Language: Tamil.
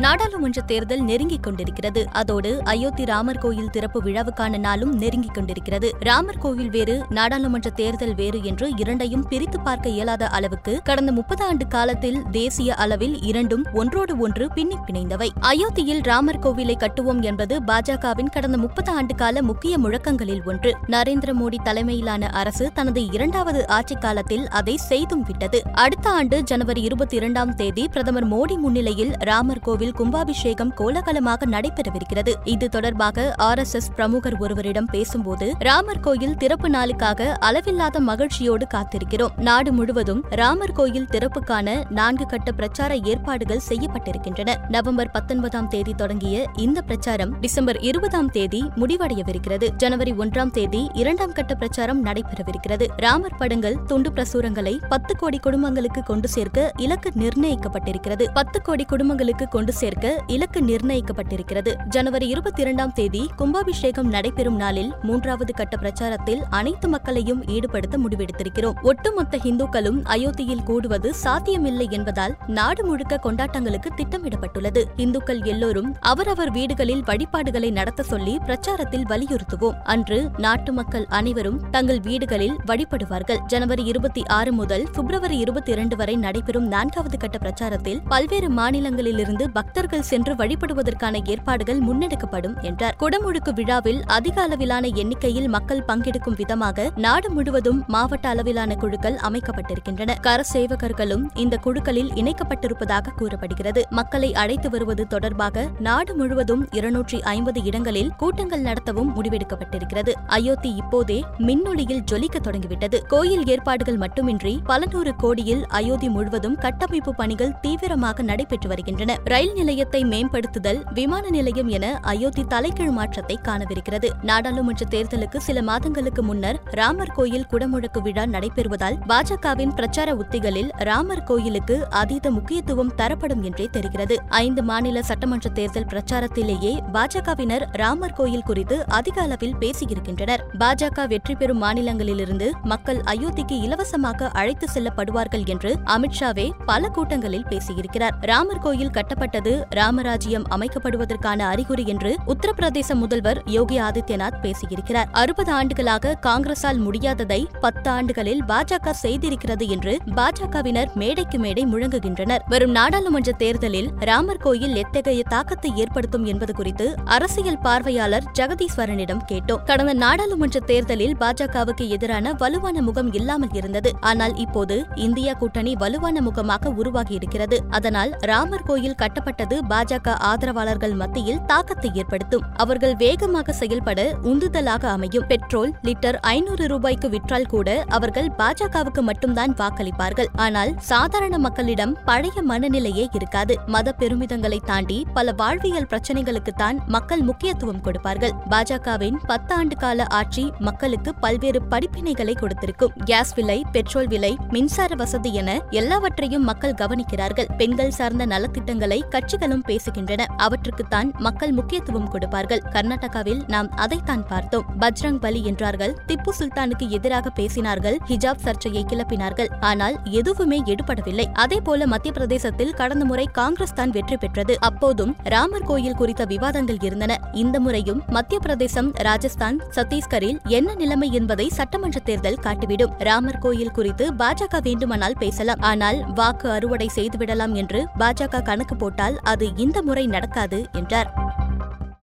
நாடாளுமன்ற தேர்தல் நெருங்கிக் கொண்டிருக்கிறது. அதோடு அயோத்தி ராமர் கோயில் திறப்பு விழாவுக்கான நாளும் நெருங்கிக் கொண்டிருக்கிறது. ராமர் கோயில் வேறு நாடாளுமன்ற தேர்தல் வேறு என்று இரண்டையும் பிரித்து பார்க்க இயலாத அளவுக்கு கடந்த முப்பது ஆண்டு காலத்தில் தேசிய அளவில் இரண்டும் ஒன்றோடு ஒன்று பின்னி பிணைந்தவை. அயோத்தியில் ராமர் கோவிலை கட்டுவோம் என்பது பாஜகவின் கடந்த முப்பது ஆண்டு கால முக்கிய முழக்கங்களில் ஒன்று. நரேந்திர மோடி தலைமையிலான அரசு தனது இரண்டாவது ஆட்சிக் காலத்தில் அதை செய்தும் விட்டது. அடுத்த ஆண்டு ஜனவரி இருபத்தி இரண்டாம் தேதி பிரதமர் மோடி முன்னிலையில் ராமர் கோவில் கோவிலில் கும்பாபிஷேகம் கோலாகலமாக நடைபெறவிருக்கிறது. இது தொடர்பாக ஆர் எஸ் எஸ் பிரமுகர் ஒருவரிடம் பேசும்போது ராமர் கோயில் திறப்பு நாளுக்காக அளவில்லாத மகிழ்ச்சியோடு காத்திருக்கிறோம். நாடு முழுவதும் ராமர் கோயில் திறப்புக்கான நான்கு கட்ட பிரச்சார ஏற்பாடுகள் செய்யப்பட்டிருக்கின்றன. நவம்பர் பத்தொன்பதாம் தேதி தொடங்கிய இந்த பிரச்சாரம் டிசம்பர் இருபதாம் தேதி முடிவடையவிருக்கிறது. ஜனவரி ஒன்றாம் தேதி இரண்டாம் கட்ட பிரச்சாரம் நடைபெறவிருக்கிறது. ராமர் படங்கள் துண்டு பிரசுரங்களை பத்து கோடி குடும்பங்களுக்கு கொண்டு சேர்க்க இலக்கு நிர்ணயிக்கப்பட்டிருக்கிறது. பத்து கோடி குடும்பங்களுக்கு கொண்டு சேர்க்க இலக்கு நிர்ணயிக்கப்பட்டிருக்கிறது. ஜனவரி இருபத்தி இரண்டாம் தேதி கும்பாபிஷேகம் நடைபெறும் நாளில் மூன்றாவது கட்ட பிரச்சாரத்தில் அனைத்து மக்களையும் ஈடுபடுத்த முடிவெடுத்திருக்கிறோம். ஒட்டுமொத்த இந்துக்களும் அயோத்தியில் கூடுவது சாத்தியமில்லை என்பதால் நாடு முழுக்க கொண்டாட்டங்களுக்கு திட்டமிடப்பட்டுள்ளது. இந்துக்கள் எல்லோரும் அவரவர் வீடுகளில் வழிபாடுகளை நடத்த சொல்லி பிரச்சாரத்தில் வலியுறுத்துவோம். அன்று நாட்டு மக்கள் அனைவரும் தங்கள் வீடுகளில் வழிபடுவார்கள். ஜனவரி இருபத்தி ஆறு முதல் பிப்ரவரி இருபத்தி இரண்டு வரை நடைபெறும் நான்காவது கட்ட பிரச்சாரத்தில் பல்வேறு மாநிலங்களிலிருந்து பக்தர்கள் சென்று வழிபடுவதற்கான ஏற்பாடுகள் முன்னெடுக்கப்படும் என்றார். குடமுழுக்கு விழாவில் அதிக அளவிலான எண்ணிக்கையில் மக்கள் பங்கெடுக்கும் விதமாக நாடு முழுவதும் மாவட்ட அளவிலான குழுக்கள் அமைக்கப்பட்டிருக்கின்றன. கர சேவகர்களும் இந்த குழுக்களில் இணைக்கப்பட்டிருப்பதாக கூறப்படுகிறது. மக்களை அழைத்து வருவது தொடர்பாக நாடு முழுவதும் இருநூற்றி ஐம்பது இடங்களில் கூட்டங்கள் நடத்தவும் முடிவெடுக்கப்பட்டிருக்கிறது. அயோத்தி இப்போதே மின்னொளியில் ஜொலிக்க தொடங்கிவிட்டது. கோயில் ஏற்பாடுகள் மட்டுமின்றி பல நூறு கோடியில் அயோத்தி முழுவதும் கட்டமைப்பு பணிகள் தீவிரமாக நடைபெற்று வருகின்றன. ரயில் ரயில் நிலையத்தை மேம்படுத்துதல் விமான நிலையம் என அயோத்தி தலைகீழ் மாற்றத்தை காணவிருக்கிறது. நாடாளுமன்ற தேர்தலுக்கு சில மாதங்களுக்கு முன்னர் ராமர் கோயில் குடமுழக்கு விழா நடைபெறுவதால் பாஜகவின் பிரச்சார உத்திகளில் ராமர் கோயிலுக்கு அதீத முக்கியத்துவம் தரப்படும் என்றே தெரிகிறது. ஐந்து மாநில சட்டமன்ற தேர்தல் பிரச்சாரத்திலேயே பாஜகவினர் ராமர் கோயில் குறித்து அதிக அளவில் பேசியிருக்கின்றனர். பாஜக வெற்றி பெறும் மாநிலங்களிலிருந்து மக்கள் அயோத்திக்கு இலவசமாக அழைத்து செல்லப்படுவார்கள் என்று அமித்ஷாவே பல கூட்டங்களில் பேசியிருக்கிறார். ராமர் கோயில் கட்டப்பட்ட கட்டப்பட்டது ராமராஜ்யம் அமைக்கப்படுவதற்கான அறிகுறி என்று உத்தரப்பிரதேச முதல்வர் யோகி ஆதித்யநாத் பேசியிருக்கிறார். அறுபது ஆண்டுகளாக காங்கிரசால் முடியாததை பத்து ஆண்டுகளில் பாஜக செய்திருக்கிறது என்று பாஜகவினர் மேடைக்கு மேடை முழங்குகின்றனர். வரும் நாடாளுமன்ற தேர்தலில் ராமர் கோயில் எத்தகைய தாக்கத்தை ஏற்படுத்தும் என்பது குறித்து அரசியல் பார்வையாளர் ஜெகதீஸ்வரனிடம் கேட்டோம். கடந்த நாடாளுமன்ற தேர்தலில் பாஜகவுக்கு எதிரான வலுவான முகம் இல்லாமல் இருந்தது. ஆனால் இப்போது இந்தியா கூட்டணி வலுவான முகமாக உருவாகியிருக்கிறது. அதனால் ராமர் கோயில் கட்டப்பட்ட கட்டப்பட்டது பாஜக ஆதரவாளர்கள் மத்தியில் தாக்கத்தை ஏற்படுத்தும். அவர்கள் வேகமாக செயல்பட உந்துதலாக அமையும். பெட்ரோல் லிட்டர் ஐநூறு ரூபாய்க்கு விற்றால் கூட அவர்கள் பாஜகவுக்கு மட்டும்தான் வாக்களிப்பார்கள். ஆனால் சாதாரண மக்களிடம் பழைய மனநிலையே இருக்காது. மத பெருமிதங்களை தாண்டி பல வாழ்வியல் பிரச்சனைகளுக்குத்தான் மக்கள் முக்கியத்துவம் கொடுப்பார்கள். பாஜகவின் பத்து ஆண்டு கால ஆட்சி மக்களுக்கு பல்வேறு படிப்பினைகளை கொடுத்திருக்கும். கேஸ் விலை பெட்ரோல் விலை மின்சார வசதி என எல்லாவற்றையும் மக்கள் கவனிக்கிறார்கள். பெண்கள் சார்ந்த நலத்திட்டங்களை கட்சிகளும் பேசுகின்றன. அவற்றுக்குத்தான் மக்கள் முக்கியத்துவம் கொடுப்பார்கள். கர்நாடகாவில் நாம் அதைத்தான் பார்த்தோம். பஜ்ரங் பலி என்றார்கள். திப்பு சுல்தானுக்கு எதிராக பேசினார்கள். ஹிஜாப் சர்ச்சையை கிளப்பினார்கள். ஆனால் எதுவுமே எடுபடவில்லை. அதே போல மத்திய பிரதேசத்தில் கடந்த முறை காங்கிரஸ் தான் வெற்றி பெற்றது. அப்போதும் ராமர் கோயில் குறித்த விவாதங்கள் இருந்தன. இந்த முறையும் மத்திய பிரதேசம் ராஜஸ்தான் சத்தீஸ்கரில் என்ன நிலைமை என்பதை சட்டமன்ற தேர்தல் காட்டிவிடும். ராமர் கோயில் குறித்து பாஜக வேண்டுமானால் பேசலாம். ஆனால் வாக்கு அறுவடை செய்துவிடலாம் என்று பாஜக கணக்கு போட்டால் அது இந்த முறை நடக்காது என்றார்.